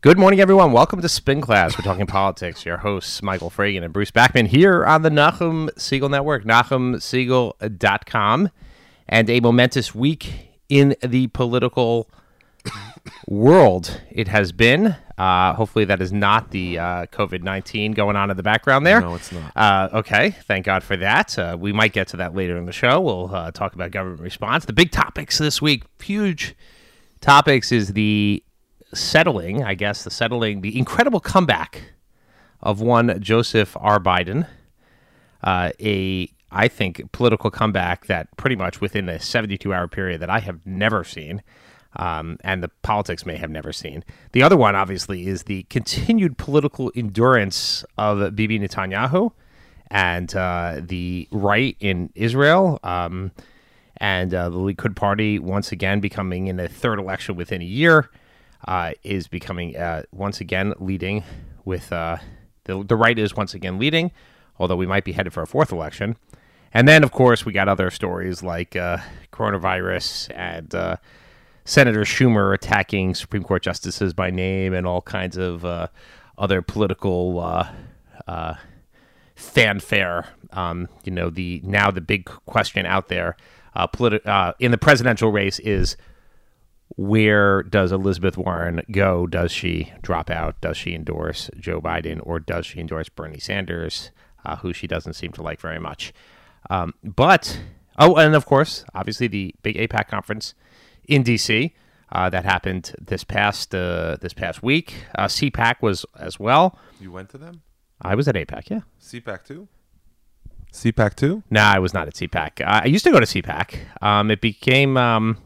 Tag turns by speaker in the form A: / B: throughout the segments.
A: Good morning, everyone. Welcome to Spin Class. We're talking politics. Your hosts, Michael Fragin and Bruce Backman, here on the Nachum Segal Network, NachumSegal.com, and a momentous week in the political world it has been. Uh, hopefully, that is not the uh, COVID 19 going on in the background there.
B: No, it's not.
A: Uh, okay, thank God for that. Uh, we might get to that later in the show. We'll uh, talk about government response. The big topics this week, huge topics, is the settling, I guess, the settling, the incredible comeback of one Joseph R. Biden, uh, a I think political comeback that pretty much within a 72 hour period that I have never seen. Um, and the politics may have never seen. The other one, obviously, is the continued political endurance of Bibi Netanyahu and uh, the right in Israel. Um, and uh, the Likud party once again becoming in a third election within a year uh, is becoming uh, once again leading with uh, the the right is once again leading, although we might be headed for a fourth election. And then, of course, we got other stories like uh, coronavirus and uh, Senator Schumer attacking Supreme Court justices by name and all kinds of other political fanfare. Um, you know, the now the big question out there uh, politi- uh, in the presidential race is where does Elizabeth Warren go? Does she drop out? Does she endorse Joe Biden or does she endorse Bernie Sanders, uh, who she doesn't seem to like very much? Um, but, oh, and of course, obviously the big AIPAC conference in DC. Uh, that happened this past uh, this past week. Uh, CPAC was as well.
B: You went to them?
A: I was at APAC, yeah.
B: CPAC too? CPAC too?
A: Nah, I was not at CPAC. Uh, I used to go to CPAC. Um, it became um,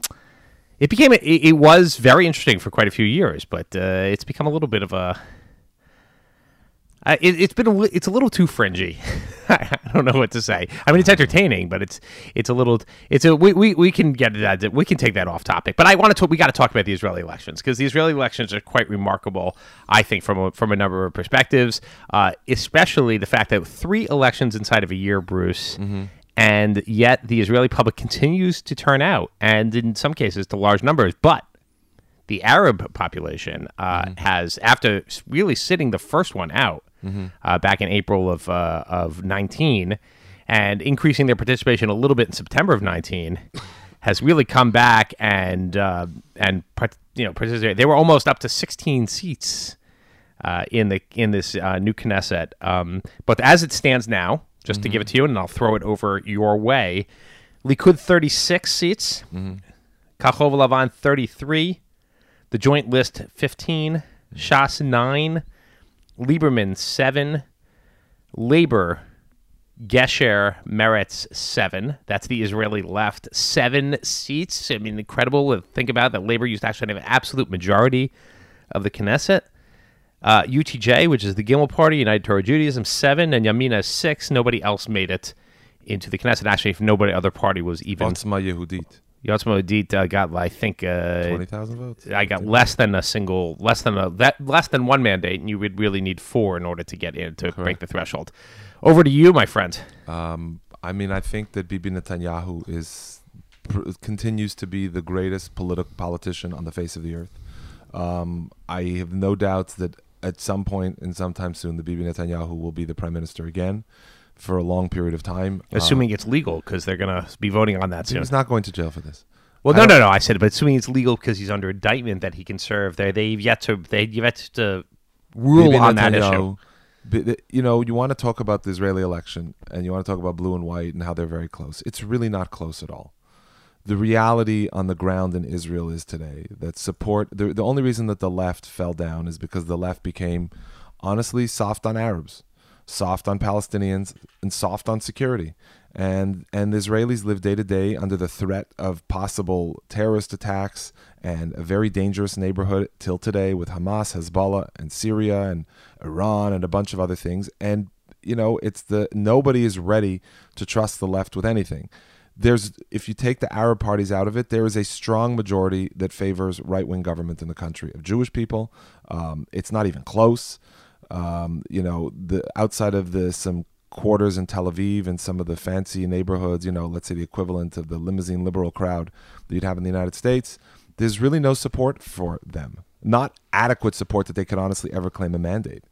A: it became it, it was very interesting for quite a few years, but uh, it's become a little bit of a uh, it, has been a, it's a little too fringy. I don't know what to say. I mean, it's entertaining, but it's it's a little it's a we, we, we can get that we can take that off topic. But I want to talk, we got to talk about the Israeli elections because the Israeli elections are quite remarkable. I think from a, from a number of perspectives, uh, especially the fact that three elections inside of a year, Bruce.
B: Mm-hmm.
A: And yet, the Israeli public continues to turn out, and in some cases, to large numbers. But the Arab population uh,
B: Mm-hmm.
A: has, after really sitting the first one out, uh, back in April of uh, of 19, and increasing their participation a little bit in September of 19, has really come back and uh, and you know participate. They were almost up to 16 seats uh, in the in this uh, new Knesset. Um, but as it stands now, just to mm-hmm. give it to you, and I'll throw it over your way, Likud 36 seats, mm-hmm. Kachol Lavan 33, the Joint List 15, mm-hmm. Shas 9, Lieberman 7, Labor, Gesher, Meretz 7. That's the Israeli left. Seven seats. I mean, incredible. to Think about that. Labor used to actually have an absolute majority of the Knesset. Uh, UTJ, which is the Gimel Party, United Torah Judaism, 7, and Yamina 6. Nobody else made it into the Knesset. Actually, if nobody other party was even.
B: Otzma Yehudit.
A: Otzma Yehudit uh, got, I think, uh,
B: 20,000 votes?
A: I got less than a single, less than a that less than one mandate, and you would really need four in order to get in to break the threshold. Over to you, my friend.
B: Um, I mean, I think that Bibi Netanyahu is pr- continues to be the greatest politi- politician on the face of the earth. Um, I have no doubts that at some point and sometime soon, the Bibi Netanyahu will be the prime minister again for a long period of time. Uh,
A: Assuming it's legal, because they're going to be voting on that soon.
B: he's not going to jail for this.
A: Well,
B: I
A: no, no, no. I said, but assuming it's legal because he's under indictment that he can serve. They they've yet to they've yet to rule
B: Bibi
A: on that issue.
B: Netanyahu, bi- th- You know, you want to talk about the Israeli election and you want to talk about blue and white and how they're very close. It's really not close at all. The reality on the ground in Israel is today that support, the, the only reason that the left fell down is because the left became honestly soft on Arabs, soft on Palestinians, and soft on security. And and the Israelis live day to day under the threat of possible terrorist attacks and a very dangerous neighborhood till today with Hamas, Hezbollah, and Syria and Iran and a bunch of other things. And you know, it's the nobody is ready to trust the left with anything. There's if you take the Arab parties out of it, there is a strong majority that favors right wing government in the country of Jewish people. Um, it's not even close. Um, you know, the outside of the some quarters in Tel Aviv and some of the fancy neighborhoods, you know, let's say the equivalent of the limousine liberal crowd that you'd have in the United States, there's really no support for them. Not adequate support that they could honestly ever claim a mandate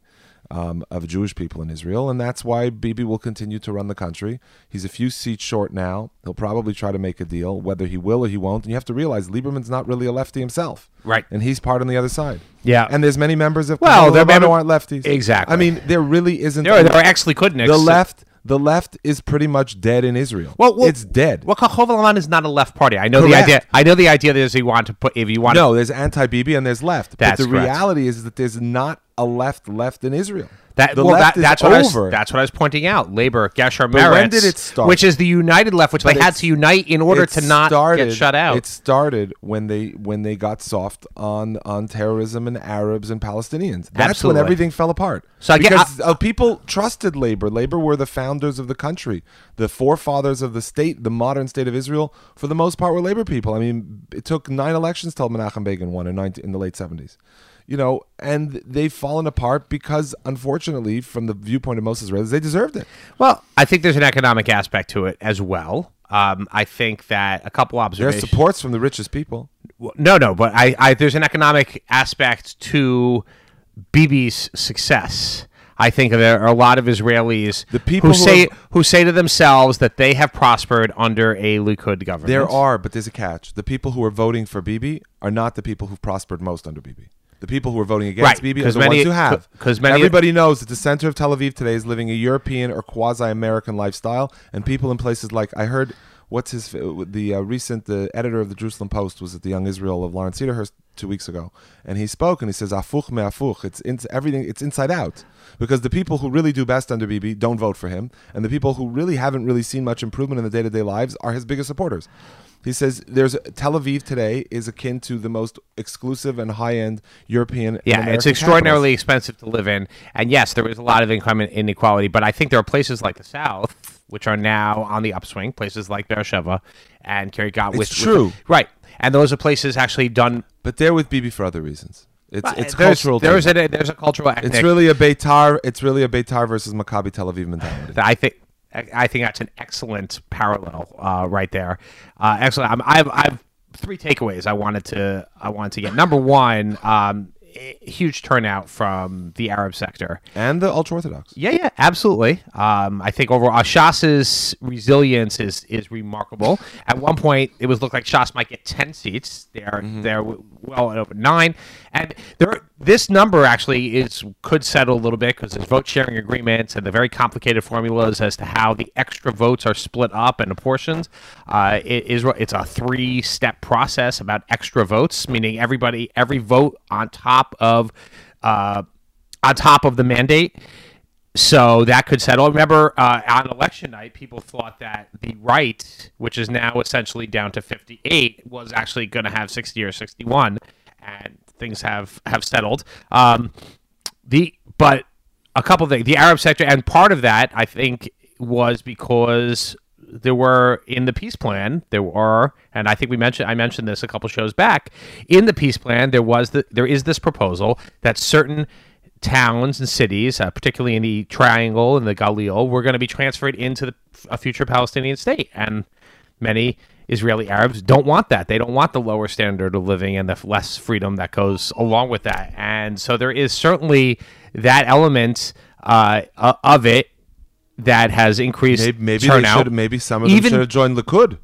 B: um, of Jewish people in Israel, and that's why Bibi will continue to run the country. He's a few seats short now. He'll probably try to make a deal, whether he will or he won't. And you have to realize Lieberman's not really a lefty himself,
A: Right.
B: And he's part on the other side.
A: Yeah.
B: and there's many members of
A: Well, there member-
B: who aren't lefties.
A: Exactly.
B: I mean, there really isn't.
A: There are, there are actually Kudniks.
B: the left, the left is pretty much dead in Israel.
A: Well, well
B: it's dead.
A: Well, Kahova is not a left party. I know the idea. I know the idea is you want to put if you want.
B: no, there's anti-Bibi and there's left.
A: That's
B: but the
A: correct.
B: reality is that there's not a left left in Israel.
A: That,
B: the
A: well,
B: left
A: that,
B: is
A: that's what I was,
B: over.
A: that's what I was pointing out. Labor, Gesher,
B: But when did it start?
A: which is the united left, which
B: But
A: they had to unite in order to not
B: started,
A: get shut out.
B: It started when they when they got soft on on terrorism and Arabs and Palestinians. That's
A: Absolutely.
B: when everything fell apart.
A: So I get-
B: because uh, people trusted labor. Labor were the founders of the country, the forefathers of the state, the modern state of Israel. For the most part, were labor people. I mean, it took nine elections till Menachem Begin won in 19, in the late seventies. You know, and they've fallen apart because, unfortunately, from the viewpoint of most Israelis, they deserved it.
A: well, I think there's an economic aspect to it as well. Um, I think that a couple
B: There's
A: observations.
B: supports from the richest people.
A: No, no, but I, I there's an economic aspect to Bibi's success. I think there are a lot of Israelis
B: The people
A: who
B: who
A: say
B: have-
A: who say to themselves that they have prospered under a Likud government.
B: There are, but there's a catch. The people who are voting for Bibi are not the people who've prospered most under Bibi. The people who are voting against
A: Right,
B: Bibi are the
A: many-
B: ones who have.
A: 'cause many-
B: Everybody knows that the center of Tel Aviv today is living a European or quasi-American lifestyle, and people in places like I heard. What's his the uh, recent the editor of the Jerusalem Post was at the Young Israel of Lawrence Cedarhurst two weeks ago, and he spoke and he says afuch me afuch. It's in, everything. It's inside out because the people who really do best under Bibi don't vote for him, and the people who really haven't really seen much improvement in the day to day lives are his biggest supporters. He says there's Tel Aviv today is akin to the most exclusive and high end European.
A: Yeah, it's extraordinarily expensive to live in, and yes, there is a lot of income inequality. But I think there are places like the South which are now on the upswing. Places like Beersheba and Kiryat Gat.
B: It's
A: which,
B: true.
A: right? And those are places actually done.
B: But they're with Bibi for other reasons. It's it's
A: there's,
B: cultural.
A: There's
B: thing.
A: a there's a cultural.
B: it's really a Beitar. It's really a Beitar versus Maccabi Tel Aviv mentality.
A: I think I think that's an excellent parallel uh, right there. Uh, excellent. I'm, I've I've three takeaways I wanted to I wanted to get. Number one, um, huge turnout from the Arab sector.
B: and the ultra orthodox.
A: Yeah, yeah, absolutely. Um, I think overall, uh, Shas's resilience is is remarkable. At one point, it was looked like Shas might get ten seats. They're they're well over nine, and there this number actually is could settle a little bit because there's vote sharing agreements and the very complicated formulas as to how the extra votes are split up and apportioned. Uh, it is it's a three step process about extra votes, meaning everybody every vote on top of. Uh, on top of the mandate. So that could settle. Remember, uh, on election night, people thought that the right, which is now essentially down to 58, was actually going to have 60 or 61, and things have have settled. Um, the but a couple of things, the Arab sector, and part of that, I think, was because there were in the peace plan there were and i think we mentioned i mentioned this a couple shows back in the peace plan there was the, there is this proposal that certain towns and cities uh, particularly in the triangle and the galil were going to be transferred into the, a future palestinian state and many israeli arabs don't want that. They don't want the lower standard of living and the less freedom that goes along with that. And so there is certainly that element uh, of it that has increased
B: Maybe, maybe
A: turnout.
B: should. Maybe some of them
A: Even-
B: should have joined Likud.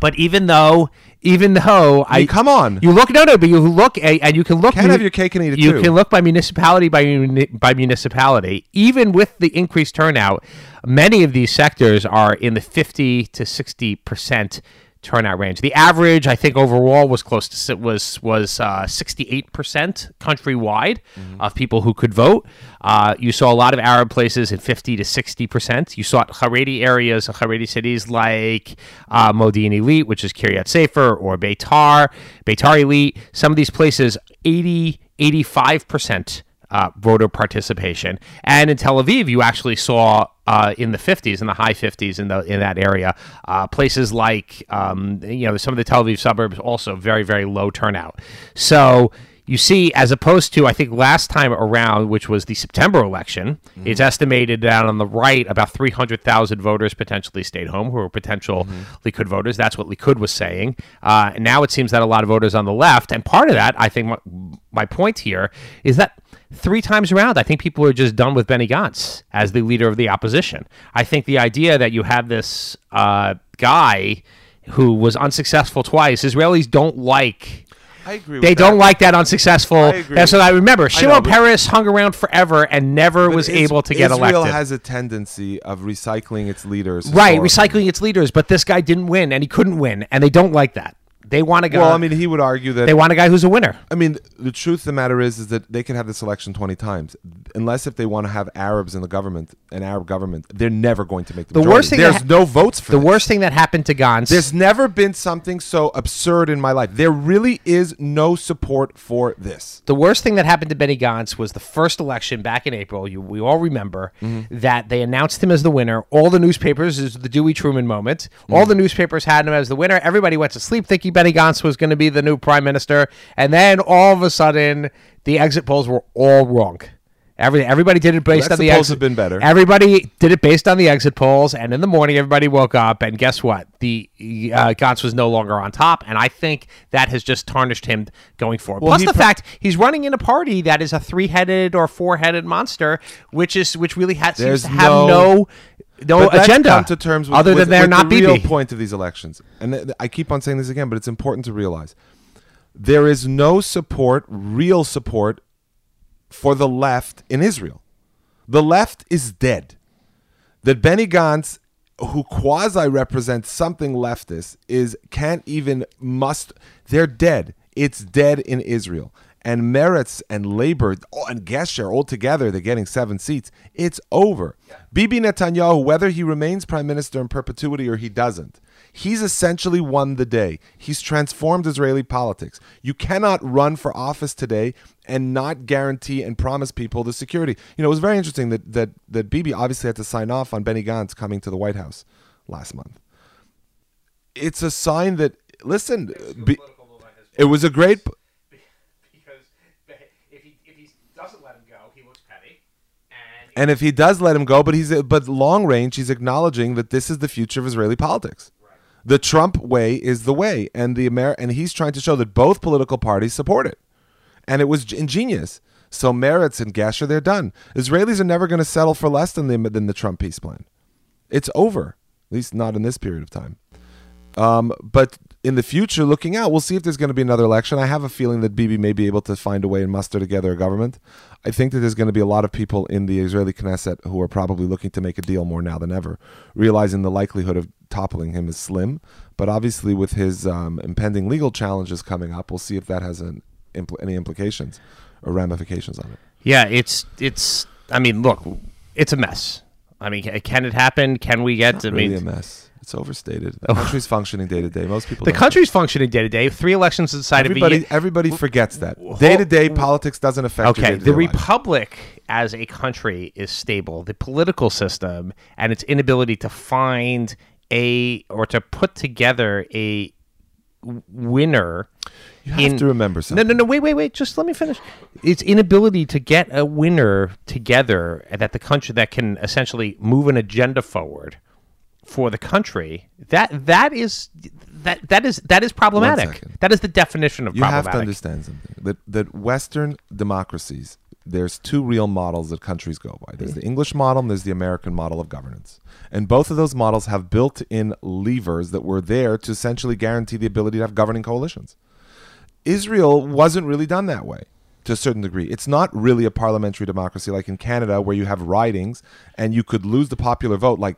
A: But even though, even though I,
B: mean, come on.
A: you look no no, but you look and you can look.
B: Can't have your cake and eat it
A: You
B: too.
A: can look by municipality by by municipality. Even with the increased turnout, many of these sectors are in the fifty to sixty percent turnout range. The average, I think, overall was close to was was sixty eight percent countrywide
B: Mm-hmm.
A: of people who could vote. Uh, you saw a lot of Arab places in fifty to sixty percent. You saw Haredi areas, Haredi cities like uh, Modi'in Illit, which is Kiryat Sefer, or Beitar, Beitar Illit. Some of these places, 80, 85 percent uh, voter participation. And in Tel Aviv, you actually saw uh, in the 50s, in the high 50s, in the in that area, uh, places like um, you know some of the Tel Aviv suburbs also very very low turnout. So you see, as opposed to I think last time around, which was the September election,
B: Mm-hmm.
A: it's estimated down on the right about three hundred thousand voters potentially stayed home who were potential
B: Mm-hmm.
A: Likud voters. That's what Likud was saying. Uh, and now it seems that a lot of voters on the left, and part of that, I think, my, my point here is that three times around, I think people are just done with Benny Gantz as the leader of the opposition. I think the idea that you have this uh, guy who was unsuccessful twice, Israelis don't like.
B: I agree.
A: They don't
B: that.
A: like that unsuccessful.
B: agree.
A: That's what I remember. Shimon Peres hung around forever and never
B: But
A: was
B: Is-
A: able to get
B: Israel
A: elected.
B: Israel has a tendency of recycling its leaders.
A: right, recycling its leaders, but this guy didn't win and he couldn't win, and they don't like that. They want a guy.
B: Well, I mean, he would argue that
A: they want a guy who's a winner.
B: I mean, the truth of the matter is, is that they can have this election twenty times, unless if they want to have Arabs in the government, an Arab government, they're never going to make the.
A: The
B: majority.
A: worst thing
B: there's
A: ha-
B: no votes for
A: The
B: this.
A: worst thing that happened to Gantz.
B: There's never been something so absurd in my life. There really is no support for this.
A: the worst thing that happened to Benny Gantz was the first election back in April. You, we all remember
B: Mm-hmm.
A: that they announced him as the winner. All the newspapers is the Dewey Truman moment.
B: Mm-hmm.
A: All the newspapers had him as the winner. Everybody went to sleep thinking Benny Gantz was going to be the new prime minister, and then all of a sudden, the exit polls were all wrong. Every, everybody did it based
B: exit
A: on the
B: polls
A: exit.
B: have been better.
A: Everybody did it based on the exit polls, and in the morning, everybody woke up, and guess what? The uh, Gantz was no longer on top, and I think that has just tarnished him going forward.
B: Well,
A: Plus, the
B: pro-
A: fact he's running in a party that is a three-headed or four-headed monster, which is which really has seems to have no
B: no-
A: no,
B: But
A: agenda
B: come to terms with,
A: other
B: with-
A: than they're
B: with
A: not
B: the real point of these elections. And th- th- I keep on saying this again, but it's important to realize there is no support, real support, for the left in Israel. The left is dead. That Benny Gantz, who quasi represents something leftist, is can't even must. They're dead. It's dead in Israel. And Meretz and Labor oh, and Gesher all together, they're getting seven seats. It's over. Bibi Netanyahu, whether he remains prime minister in perpetuity or he doesn't, he's essentially won the day. He's transformed Israeli politics. You cannot run for office today and not guarantee and promise people the security. You know, it was very interesting that that that Bibi obviously had to sign off on Benny Gantz coming to the White House last month. It's a sign that listen, Bi- it was a great
A: because if he, if he doesn't let him go, he looks petty. And
B: if he does let him go, but he's but long range, he's acknowledging that this is the future of Israeli politics. The Trump way is the way, and the Amer- and he's trying to show that both political parties support it, and it was ingenious. So Meretz and Gesher, they're done. Israelis are never going to settle for less than the than the Trump peace plan. It's over, at least not in this period of time. Um, but in the future, looking out, we'll see if there's going to be another election. I have a feeling that Bibi may be able to find a way and muster together a government. I think that there's going to be a lot of people in the Israeli Knesset who are probably looking to make a deal more now than ever, realizing the likelihood of toppling him is slim. But obviously, with his um, impending legal challenges coming up, we'll see if that has an impl- any implications or ramifications on it.
A: Yeah, it's it's. I mean, look, it's a mess. I mean, can it happen? Can we get? I
B: really
A: mean,
B: a mess. It's overstated. The oh. country's functioning day to day. Most people
A: the
B: don't.
A: country's functioning day to day. Three elections inside
B: Everybody,
A: of a year.
B: everybody forgets that day to day politics doesn't affect.
A: Okay, the
B: life.
A: republic as a country is stable. The political system and its inability to find a or to put together a winner.
B: You have to remember something.
A: No, no, no. Wait, wait, wait. Just let me finish. Its inability to get a winner together that the country that can essentially move an agenda forward for the country. That that is that that is that is problematic. That is the definition of problematic.
B: you have to understand something that that Western democracies. There's two real models that countries go by. There's the English model and there's the American model of governance. And both of those models have built-in levers that were there to essentially guarantee the ability to have governing coalitions. Israel wasn't really done that way to a certain degree. It's not really a parliamentary democracy like in Canada where you have ridings and you could lose the popular vote like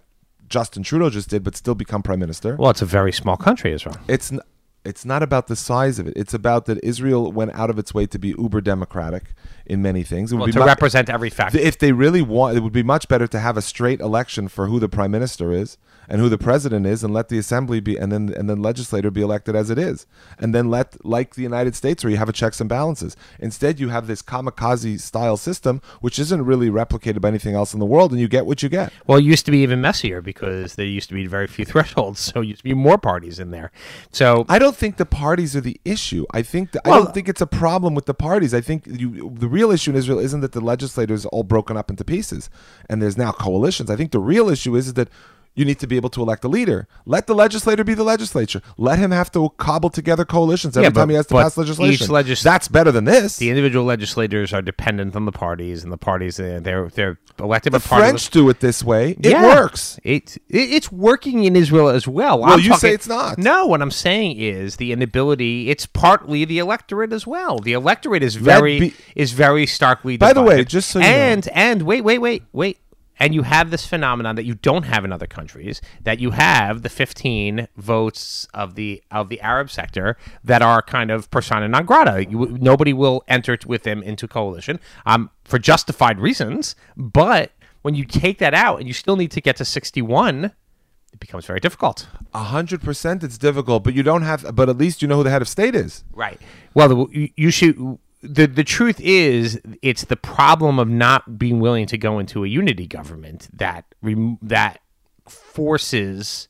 B: Justin Trudeau just did but still become prime minister.
A: Well, it's a very small country, Israel.
B: It's n- it's not about the size of it. It's about that Israel went out of its way to be uber democratic in many things. It would
A: Well,
B: be
A: to
B: mu-
A: represent every factor.
B: if they really want, it would be much better to have a straight election for who the prime minister is and who the president is, and let the assembly be, and then and then legislator be elected as it is, and then let like the United States where you have a checks and balances. Instead, you have this kamikaze style system, which isn't really replicated by anything else in the world, and you get what you get.
A: Well, it used to be even messier because there used to be very few thresholds, so it used to be more parties in there. So
B: I don't think the parties are the issue. I think the, I don't think it's a problem with the parties. I think you, the real issue in Israel isn't that the legislators are all broken up into pieces and there's now coalitions. I think the real issue is that you need to be able to elect a leader. Let the legislator be the legislature. Let him have to cobble together coalitions every
A: Yeah, but-
B: time he has to pass legislation.
A: each legis-
B: That's better than this.
A: The individual legislators are dependent on the parties, and the parties uh, they're they're elected
B: the French do it this way. It
A: Yeah.
B: works.
A: It, it it's working in Israel as well.
B: Well,
A: I'm
B: you say it's not.
A: No, what I'm saying is the inability. It's partly the electorate as well. The electorate is very
B: be-
A: is very starkly.
B: By the way, just so you know-
A: and and wait wait wait wait. And you have this phenomenon that you don't have in other countries. That you have the 15 votes of the of the Arab sector that are kind of persona non grata. You, nobody will enter with them into coalition um, for justified reasons. But when you take that out and you still need to get to 61, it becomes very difficult.
B: A hundred percent, it's difficult, but you don't have. But at least you know who the head of state is.
A: Right. Well, you, you should. The the truth is, it's the problem of not being willing to go into a unity government that that forces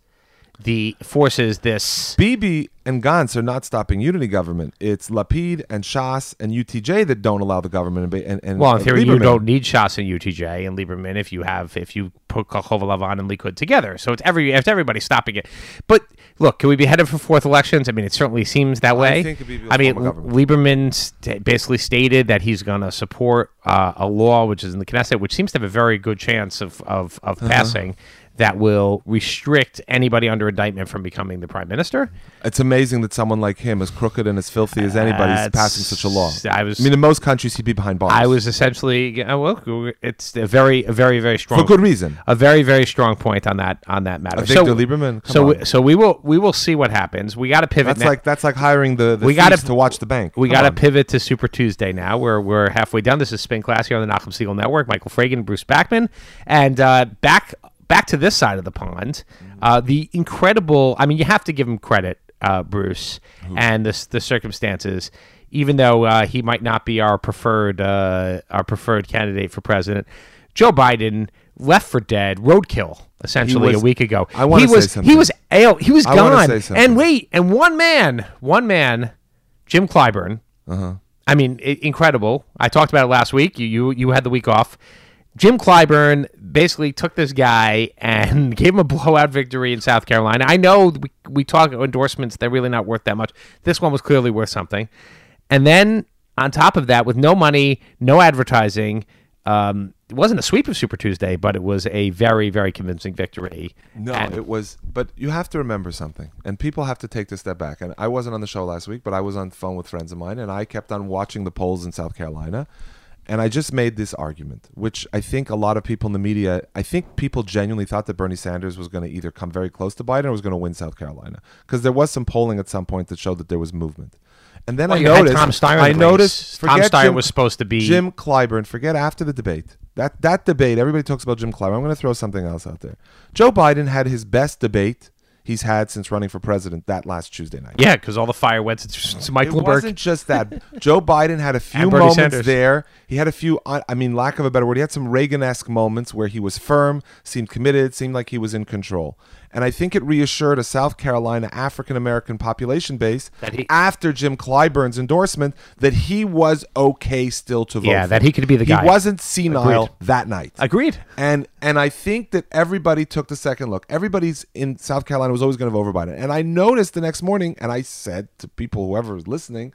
A: the forces this.
B: Bibi and Gantz are not stopping unity government. It's Lapid and Shas and UTJ that don't allow the government. And, and, and
A: Well, in
B: and
A: theory, you don't need Shas and UTJ and Lieberman if you have if you put Kachol Lavan and Likud together. So it's every it's everybody stopping it. But look, can we be headed for fourth elections? I mean, it certainly seems that way.
B: will
A: I mean,
B: form a government.
A: Lieberman basically stated that he's going to support uh, a law which is in the Knesset, which seems to have a very good chance of of, of
B: Uh-huh.
A: passing. That will restrict anybody under indictment from becoming the prime minister.
B: It's amazing that someone like him, as crooked and as filthy as anybody's
A: That's-
B: passing such a law.
A: I was-
B: I mean, in most countries, he'd be behind bars.
A: I was essentially uh, well, it's a very, a very, very strong
B: for good reason.
A: a very very strong point on that on that matter.
B: Victor Lieberman? Come
A: so we, so we will we will see what happens. We got to pivot.
B: That's
A: now.
B: like that's like hiring the, the
A: We gotta-
B: to watch the bank.
A: we got to pivot to Super Tuesday now. We're we're halfway done. This is Spin Class here on the Nachum Segal Network. Michael Fragin, Bruce Backman, and uh, back back to this side of the pond. Uh, the incredible. I mean, you have to give him credit, uh, Bruce, and the the circumstances. Even though uh, he might not be our preferred uh, our preferred candidate for president, Joe Biden left for dead, roadkill essentially
B: was-
A: a week ago.
B: I wanna
A: he
B: say
A: was he was ale, he was gone.
B: something.
A: And wait, and one man, one man, Jim Clyburn. I mean, i incredible. I talked about it last week. You, you you had the week off. Jim Clyburn basically took this guy and gave him a blowout victory in South Carolina. I know we, we talk endorsements; they're really not worth that much. This one was clearly worth something. And then on top of that, with no money, no advertising, um, it wasn't a sweep of Super Tuesday, but it was a very, very convincing victory.
B: No,
A: And-
B: it was. But you have to remember something, and people have to take this step back. And I wasn't on the show last week, but I was on the phone with friends of mine, and I kept on watching the polls in South Carolina. And I just made this argument, which I think a lot of people in the media, I think people genuinely thought that Bernie Sanders was going to either come very close to Biden or was going to win South Carolina, because there was some polling at some point that showed that there was movement. And then
A: Well,
B: I noticed,
A: Tom Steyer
B: I noticed.
A: Tom Steyer
B: Jim-
A: was supposed to be-
B: Jim Clyburn. Forget after the debate. That that debate, everybody talks about Jim Clyburn. I'm going to throw something else out there. Joe Biden had his best debate he's had since running for president that last Tuesday night.
A: Yeah, because all the fire went to, Michael
B: It
A: Bloomberg.
B: wasn't just that. Joe Biden had a few
A: And Bernie
B: moments
A: Sanders.
B: there. He had a few, I I mean, lack of a better word, he had some Reagan esque moments where he was firm, seemed committed, seemed like he was in control. And I think it reassured a South Carolina African American population base
A: That he-
B: after Jim Clyburn's endorsement that he was okay still to vote.
A: Yeah,
B: for.
A: that he could be the guy.
B: He wasn't senile
A: Agreed.
B: that night.
A: Agreed.
B: And and I think that everybody took the second look. Everybody's in South Carolina was always going to vote for Biden. And I noticed the next morning, and I said to people, whoever was listening,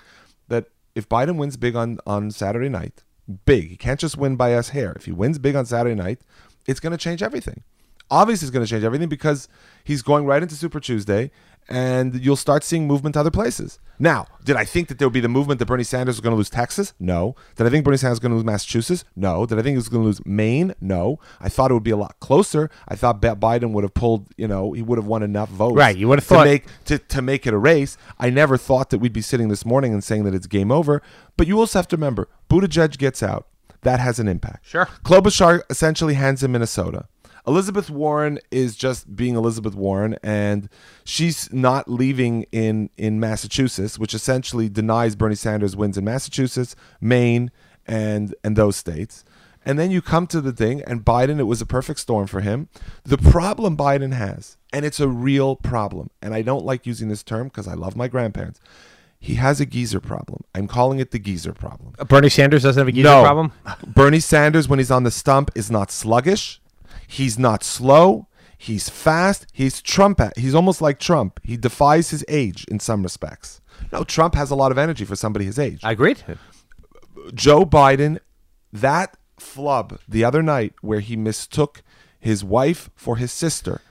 B: that if Biden wins big on on Saturday night, big, he can't just win by a hair. If he wins big on Saturday night, it's going to change everything. Obviously, it's going to change everything because he's going right into Super Tuesday, and you'll start seeing movement to other places. Now, did I think that there would be the movement that Bernie Sanders was going to lose Texas? No. Did I think Bernie Sanders was going to lose Massachusetts? No. Did I think he was going to lose Maine? No. I thought it would be a lot closer. I thought Biden would have pulled, you know, he would have won enough votes.
A: Right, you would have
B: to
A: thought-
B: make to, to make it a race. I never thought that we'd be sitting this morning and saying that it's game over. But you also have to remember, Buttigieg gets out. That has an impact.
A: Sure.
B: Klobuchar essentially hands him Minnesota. Elizabeth Warren is just being Elizabeth Warren, and she's not leaving in in Massachusetts, which essentially denies Bernie Sanders wins in Massachusetts, Maine, and and those states. And then you come to the thing, and Biden, it was a perfect storm for him. The problem Biden has, and it's a real problem, and I don't like using this term because I love my grandparents. He has a geezer problem. I'm calling it the geezer problem.
A: Bernie Sanders doesn't have a geezer
B: no,
A: problem.
B: Bernie Sanders, when he's on the stump, is not sluggish. He's not slow. He's fast. He's Trump. He's almost like Trump. He defies his age in some respects. No, Trump has a lot of energy for somebody his age.
A: I agreed.
B: Joe Biden, that flub the other night where he mistook his wife for his sister,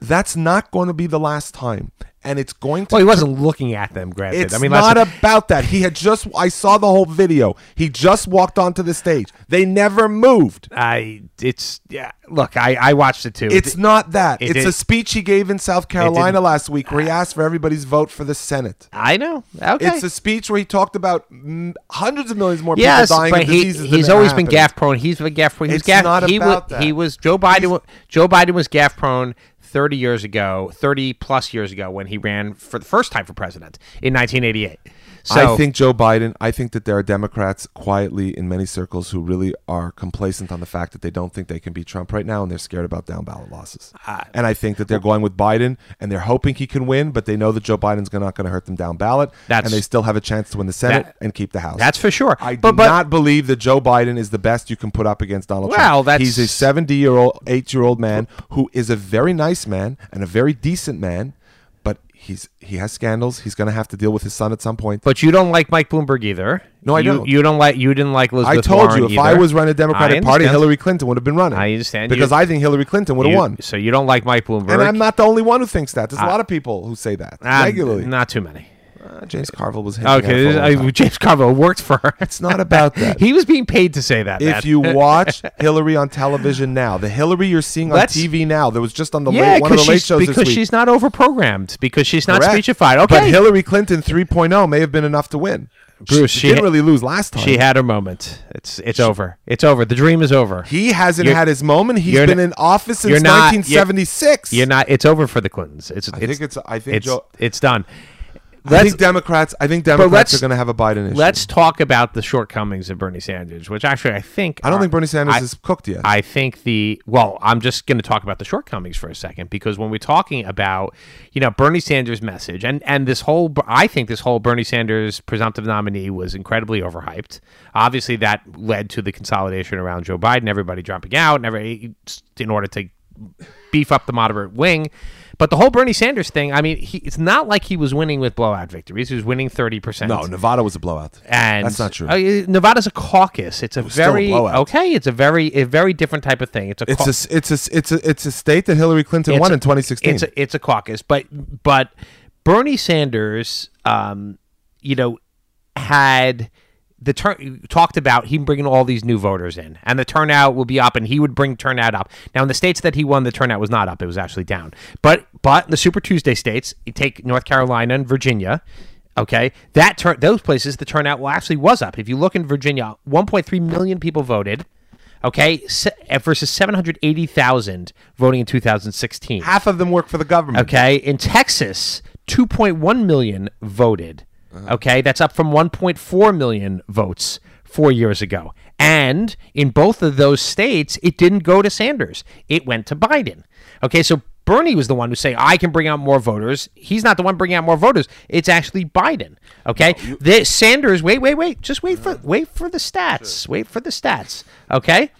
B: that's not going to be the last time. And it's going to.
A: Well, he wasn't looking at them. Granted,
B: It's
A: I mean,
B: not about that. He had just. I saw the whole video. He just walked onto the stage. They never moved.
A: I. It's yeah. Look, I I watched it too.
B: It's not that.
A: it
B: it's
A: did-
B: a speech he gave in South Carolina last week where he asked for everybody's vote for the Senate.
A: I know. Okay.
B: It's a speech where he talked about hundreds of millions more people dying
A: but
B: of
A: he,
B: diseases.
A: he's always been
B: happened.
A: gaffe prone. He's been gaffe prone. He was
B: It's
A: gaffe,
B: not
A: he
B: about
A: was,
B: that.
A: He was Joe Biden. Joe Biden was gaffe prone thirty years ago, thirty plus years ago when he ran for the first time for president in 1988. So
B: I think Joe Biden, I think that there are Democrats quietly in many circles who really are complacent on the fact that they don't think they can beat Trump right now and they're scared about down ballot losses. and I think that they're going with Biden and they're hoping he can win, but they know that Joe Biden's not going to hurt them down ballot and they still have a chance to win the Senate
A: That-
B: and keep the House.
A: that's for sure.
B: I do
A: but, but
B: not believe that Joe Biden is the best you can put up against Donald
A: Well,
B: Trump.
A: that's-
B: He's a 70 year old, 8 year old man who is a very nice man and a very decent man, but he's he has scandals. He's going to have to deal with his son at some point.
A: but you don't like Mike Bloomberg either.
B: No, I
A: you,
B: don't.
A: You don't like. You didn't like Elizabeth
B: I told
A: Warren
B: you if I was running a Democratic Party. Hillary Clinton would have been running.
A: I understand.
B: because
A: You-
B: I think Hillary Clinton would have won.
A: So you don't like Mike Bloomberg.
B: And I'm not the only one who thinks that. There's a lot of people who say that
A: Ah,
B: regularly.
A: Not too many.
B: Uh, James Carville was
A: Okay, I- James Carville worked for her.
B: It's not about that.
A: he was being paid to say that.
B: if you watch Hillary on television now, the Hillary you're seeing on
A: Let's-
B: TV now, that was just on the
A: yeah,
B: late, one of the late shows
A: because
B: this week.
A: she's not overprogrammed, because she's not
B: Correct.
A: speechified.
B: But Hillary Clinton 3.0 may have been enough to win.
A: Bruce,
B: she,
A: she
B: didn't really lose last time.
A: she had her moment. It's it's over. It's over. The dream is over.
B: he hasn't
A: You're-
B: had his moment. He's
A: you're
B: been in office since
A: you're not-
B: 1976.
A: You're not. It's over for the Clintons. It's.
B: I
A: it's,
B: think it's. I think
A: it's,
B: Joe.
A: it's done.
B: I think Democrats. I think Democrats are going to have a Biden issue.
A: let's talk about the shortcomings of Bernie Sanders, which actually I think
B: I don't
A: are-
B: think Bernie Sanders
A: I-
B: is cooked yet.
A: I think the well, I'm just going to talk about the shortcomings for a second because when we're talking about you know Bernie Sanders' message and and this whole I think this whole Bernie Sanders presumptive nominee was incredibly overhyped. Obviously, that led to the consolidation around Joe Biden, everybody dropping out, and every in order to beef up the moderate wing. But the whole Bernie Sanders thing, I mean, he, it's not like he was winning with blowout victories. He was winning thirty percent.
B: no, Nevada was a blowout.
A: And
B: That's not true.
A: Uh, Nevada's a caucus. It's a
B: a
A: very
B: blowout.
A: okay. It's a very a very different type of thing. It's a
B: It's a it's a it's a it's a state that Hillary Clinton
A: it's
B: won
A: a-
B: in 2016.
A: It's a, it's a caucus, but but Bernie Sanders, um, you know, had the turn talked about him bringing all these new voters in, and the turnout will be up, and he would bring turnout up. Now, in the states that he won, the turnout was not up; it was actually down. But but the Super Tuesday states, you take North Carolina and Virginia. Okay, that turn those places the turnout well actually was up. If you look in Virginia, 1.3 million people voted. Okay, se- eh, versus 780,000 voting in 2016.
B: Half of them work for the government.
A: Okay, in Texas, 2.1 million voted.
B: Uh-huh.
A: Okay, that's up from 1.4 million votes four years ago. And in both of those states, it didn't go to Sanders; it went to Biden. Okay, so Bernie was the one who say I can bring out more voters. He's not the one bringing out more voters. It's actually Biden. Okay, the, Sanders. Wait, wait, wait. Just wait for wait for the stats. Wait for the stats. Okay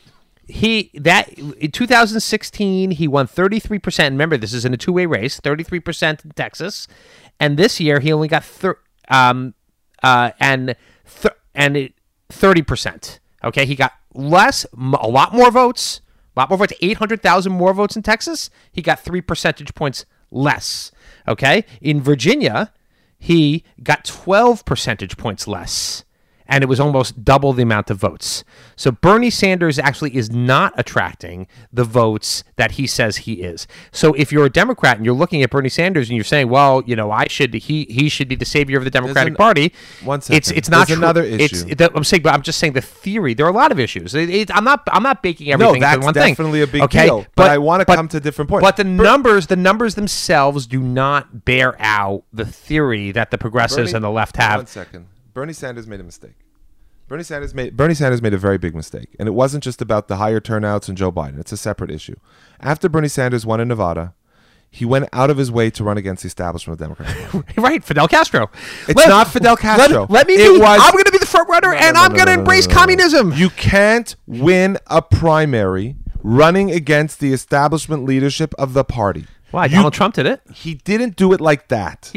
A: he that in 2016 he won 33% remember this is in a two-way race 33% in texas and this year he only got thir- um uh and th- and 30% okay he got less a lot more votes a lot more votes 800000 more votes in texas. He got three percentage points less. Okay in virginia he got 12 percentage points less and it was almost double the amount of votes. So Bernie Sanders actually is not attracting the votes that he says he is. So if you're a Democrat and you're looking at Bernie Sanders and you're saying, well, you know, I should he he should be the savior of the Democratic
B: an-
A: Party.
B: One
A: It's it's not
B: There's another
A: It's,
B: issue.
A: that- I'm saying, but I'm just saying the theory. There are a lot of issues. It- it- I'm not I'm not baking
B: No,
A: everything
B: that's
A: into one thing.
B: definitely a big
A: okay?
B: deal. But, I want to come to different points.
A: But the numbers, the numbers themselves, do not bear out the theory that the progressives
B: Bernie-
A: and the left have.
B: One second. Bernie Sanders made a mistake. Bernie Sanders made Bernie Sanders made a very big mistake, and it wasn't just about the higher turnouts and Joe Biden. It's a separate issue. After Bernie Sanders won in Nevada, he went out of his way to run against the establishment of Democrats.
A: right, Fidel Castro.
B: It's not Fidel Castro.
A: Let, let me be.
B: was-
A: I'm going to be the front runner, and
B: no,
A: I'm
B: no,
A: going to
B: no, no,
A: embrace
B: no, no, no.
A: communism.
B: You can't win a primary running against the establishment leadership of the party.
A: Why?
B: You-
A: Donald Trump did it.
B: He didn't do it like that.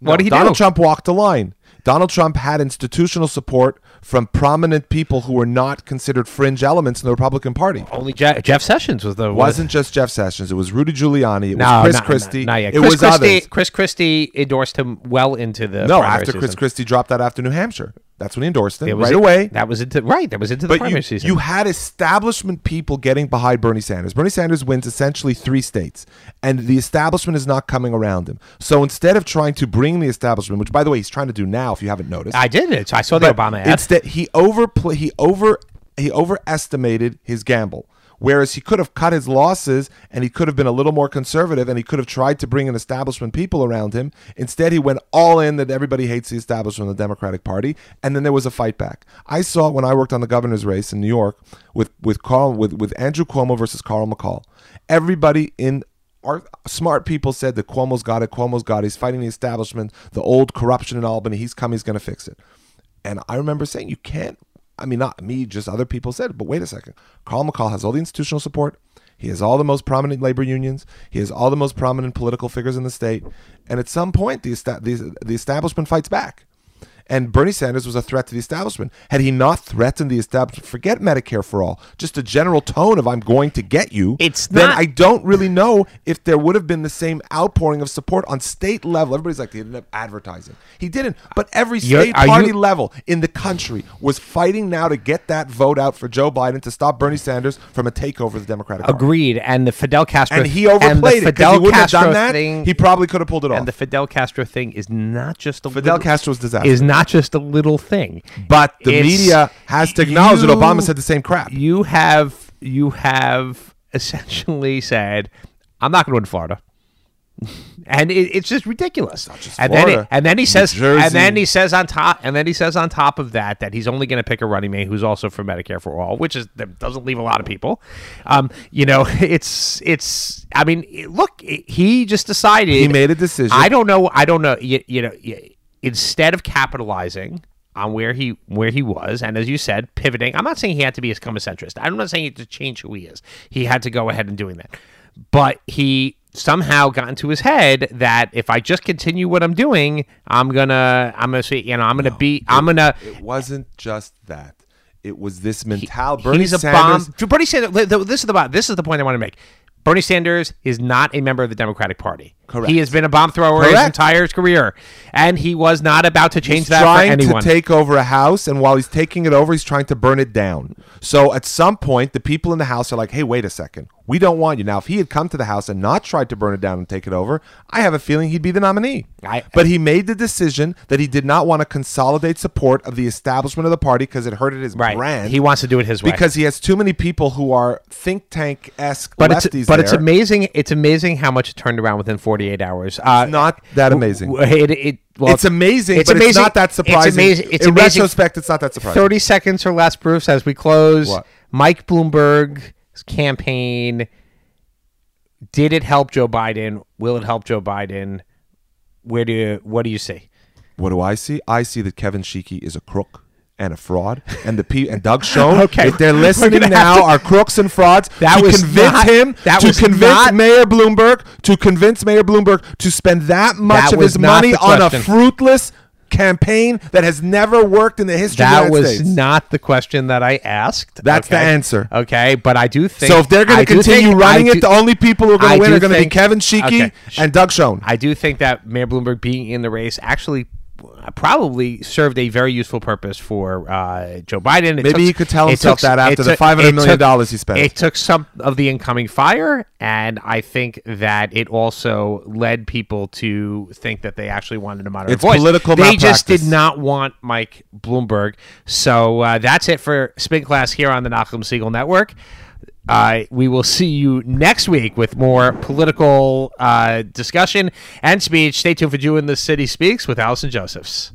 A: what did he
B: Donald
A: do?
B: Trump walked the line. Donald Trump had institutional support from prominent people who were not considered fringe elements in the Republican Party.
A: Only Je- Jeff Sessions was the
B: It wasn't just Jeff Sessions. It was Rudy Giuliani. It was Chris
A: not-
B: Christie.
A: Not, not yet.
B: It
A: Chris
B: was
A: Christie,
B: others.
A: Chris Christie endorsed him well into the
B: No, after Chris. Christie dropped out after New Hampshire. That's when he endorsed him
A: It
B: right
A: it-
B: away.
A: That was into right. That was into the
B: But
A: primary
B: you,
A: season.
B: you had establishment people getting behind Bernie Sanders. Bernie Sanders wins essentially three states, and the establishment is not coming around him. So instead of trying to bring the establishment, which by the way he's trying to do now, if you haven't noticed,
A: I did it. I saw the Obama ad.
B: Instead, he overplay. He over. He overestimated his gamble. Whereas he could have cut his losses and he could have been a little more conservative and he could have tried to bring an establishment people around him. Instead, he went all in that everybody hates the establishment of the Democratic Party, and then there was a fight back. I saw it when I worked on the governor's race in New York with with Carl with with Andrew Cuomo versus Carl McCall. Everybody in our smart people said that Cuomo's got it. Cuomo's got it. He's fighting the establishment, the old corruption in Albany. He's coming. He's going to fix it. And I remember saying, you can't. I mean, not me, just other people said, but wait a second. Carl McCall has all the institutional support. He has all the most prominent labor unions. He has all the most prominent political figures in the state. And at some point, the, the, the establishment fights back. And Bernie Sanders was a threat to the establishment. Had he not threatened the establishment, forget Medicare for all, just a general tone of "I'm going to get you."
A: It's
B: then
A: not-
B: I don't really know if there would have been the same outpouring of support on state level. Everybody's like, he didn't have advertising. He didn't. But every
A: You're-
B: state party
A: you-
B: level in the country was fighting now to get that vote out for Joe Biden to stop Bernie Sanders from a takeover of the Democratic Party.
A: Agreed. And the Fidel Castro
B: And he
A: and
B: overplayed
A: the
B: it
A: Fidel
B: he wouldn't
A: Castro
B: have done that.
A: thing.
B: he probably could have pulled it off.
A: and the Fidel Castro thing is not just a
B: Fidel
A: little,
B: Castro's disaster.
A: is not just a little thing.
B: but the
A: It's-
B: media has to acknowledge that Obama said the same crap.
A: You have you have essentially said, "I'm not going to win Florida." And it, it's just ridiculous.
B: just
A: and then, it, and then he
B: New
A: says,
B: Jersey.
A: and then he says on top, and then he says on top of that that he's only going to pick a running mate who's also for Medicare for all, which is that doesn't leave a lot of people. Um, you know, it's it's. I mean, look, he just decided
B: He made a decision.
A: I don't know. I don't know. You, you know, y- instead of capitalizing on where he where he was, and as you said, pivoting. I'm not saying he had to be become a centrist. I'm not saying he had to change who he is. He had to go ahead and doing that, but he somehow got into his head that if I just continue what I'm doing, I'm gonna I'm gonna say you know I'm gonna be I'm gonna.
B: It wasn't just that. It was this mentality. Bernie
A: he's a
B: Sanders.
A: bomb. Bernie Sanders. This is the. This is the point I want to make. Bernie Sanders is not a member of the Democratic Party.
B: Correct.
A: He has been a bomb thrower his entire career, and he was not about to change
B: He's
A: that for
B: trying to take over a house, and while he's taking it over, he's trying to burn it down. So at some point, the people in the house are like, "Hey, wait a second, we don't want you." Now, if he had come to the house and not tried to burn it down and take it over, I have a feeling he'd be the nominee.
A: I-
B: but he made the decision that he did not want to consolidate support of the establishment of the party because it hurted his
A: right.
B: brand.
A: He wants to do it his way.
B: because he has too many people who are think tank esque
A: but
B: lefties.
A: it's but it's amazing. It's amazing how much it turned around within 48 hours. Uh,
B: not that amazing.
A: It, it, well,
B: it's amazing, but it's not that surprising.
A: It's amazing. It's
B: In
A: amazing.
B: retrospect, it's not that surprising.
A: 30 seconds or less, Bruce, as we close.
B: What?
A: Mike Bloomberg's campaign. Did it help Joe Biden? Will it help Joe Biden? Where do you, what do you see?
B: What do I see? I see that Kevin Sheekey is a crook and a fraud, and the P and Doug Schoen,
A: Okay,
B: if they're listening now,
A: to-
B: are crooks and frauds.
A: That
B: to
A: was
B: convince
A: not-
B: him,
A: that
B: to
A: was
B: convince
A: not-
B: Mayor Bloomberg, to convince Mayor Bloomberg to spend that much
A: That
B: of his money on a fruitless campaign that has never worked in the history
A: That
B: of the United
A: was
B: States.
A: not the question that I asked.
B: That's the answer.
A: Okay, but I do think
B: so if they're going to continue
A: think-
B: running
A: I
B: it, the only people who are going to win are going to be Kevin Sheekey
A: Okay.
B: and Doug Schoen.
A: I do think that Mayor Bloomberg being in the race actually probably served a very useful purpose for uh, Joe Biden. It
B: Maybe he could tell himself that after the
A: took-
B: $500
A: took-
B: dollars he spent.
A: It took some of the incoming fire, and I think that it also led people to think that they actually wanted a moderate
B: It's
A: voice.
B: political
A: They just did not want Mike Bloomberg. So uh, that's it for Spin Class here on the Nachum Segal Network. Uh, we will see you next week with more political uh, discussion and speech. Stay tuned for Jew in the City Speaks with Allison Josephs.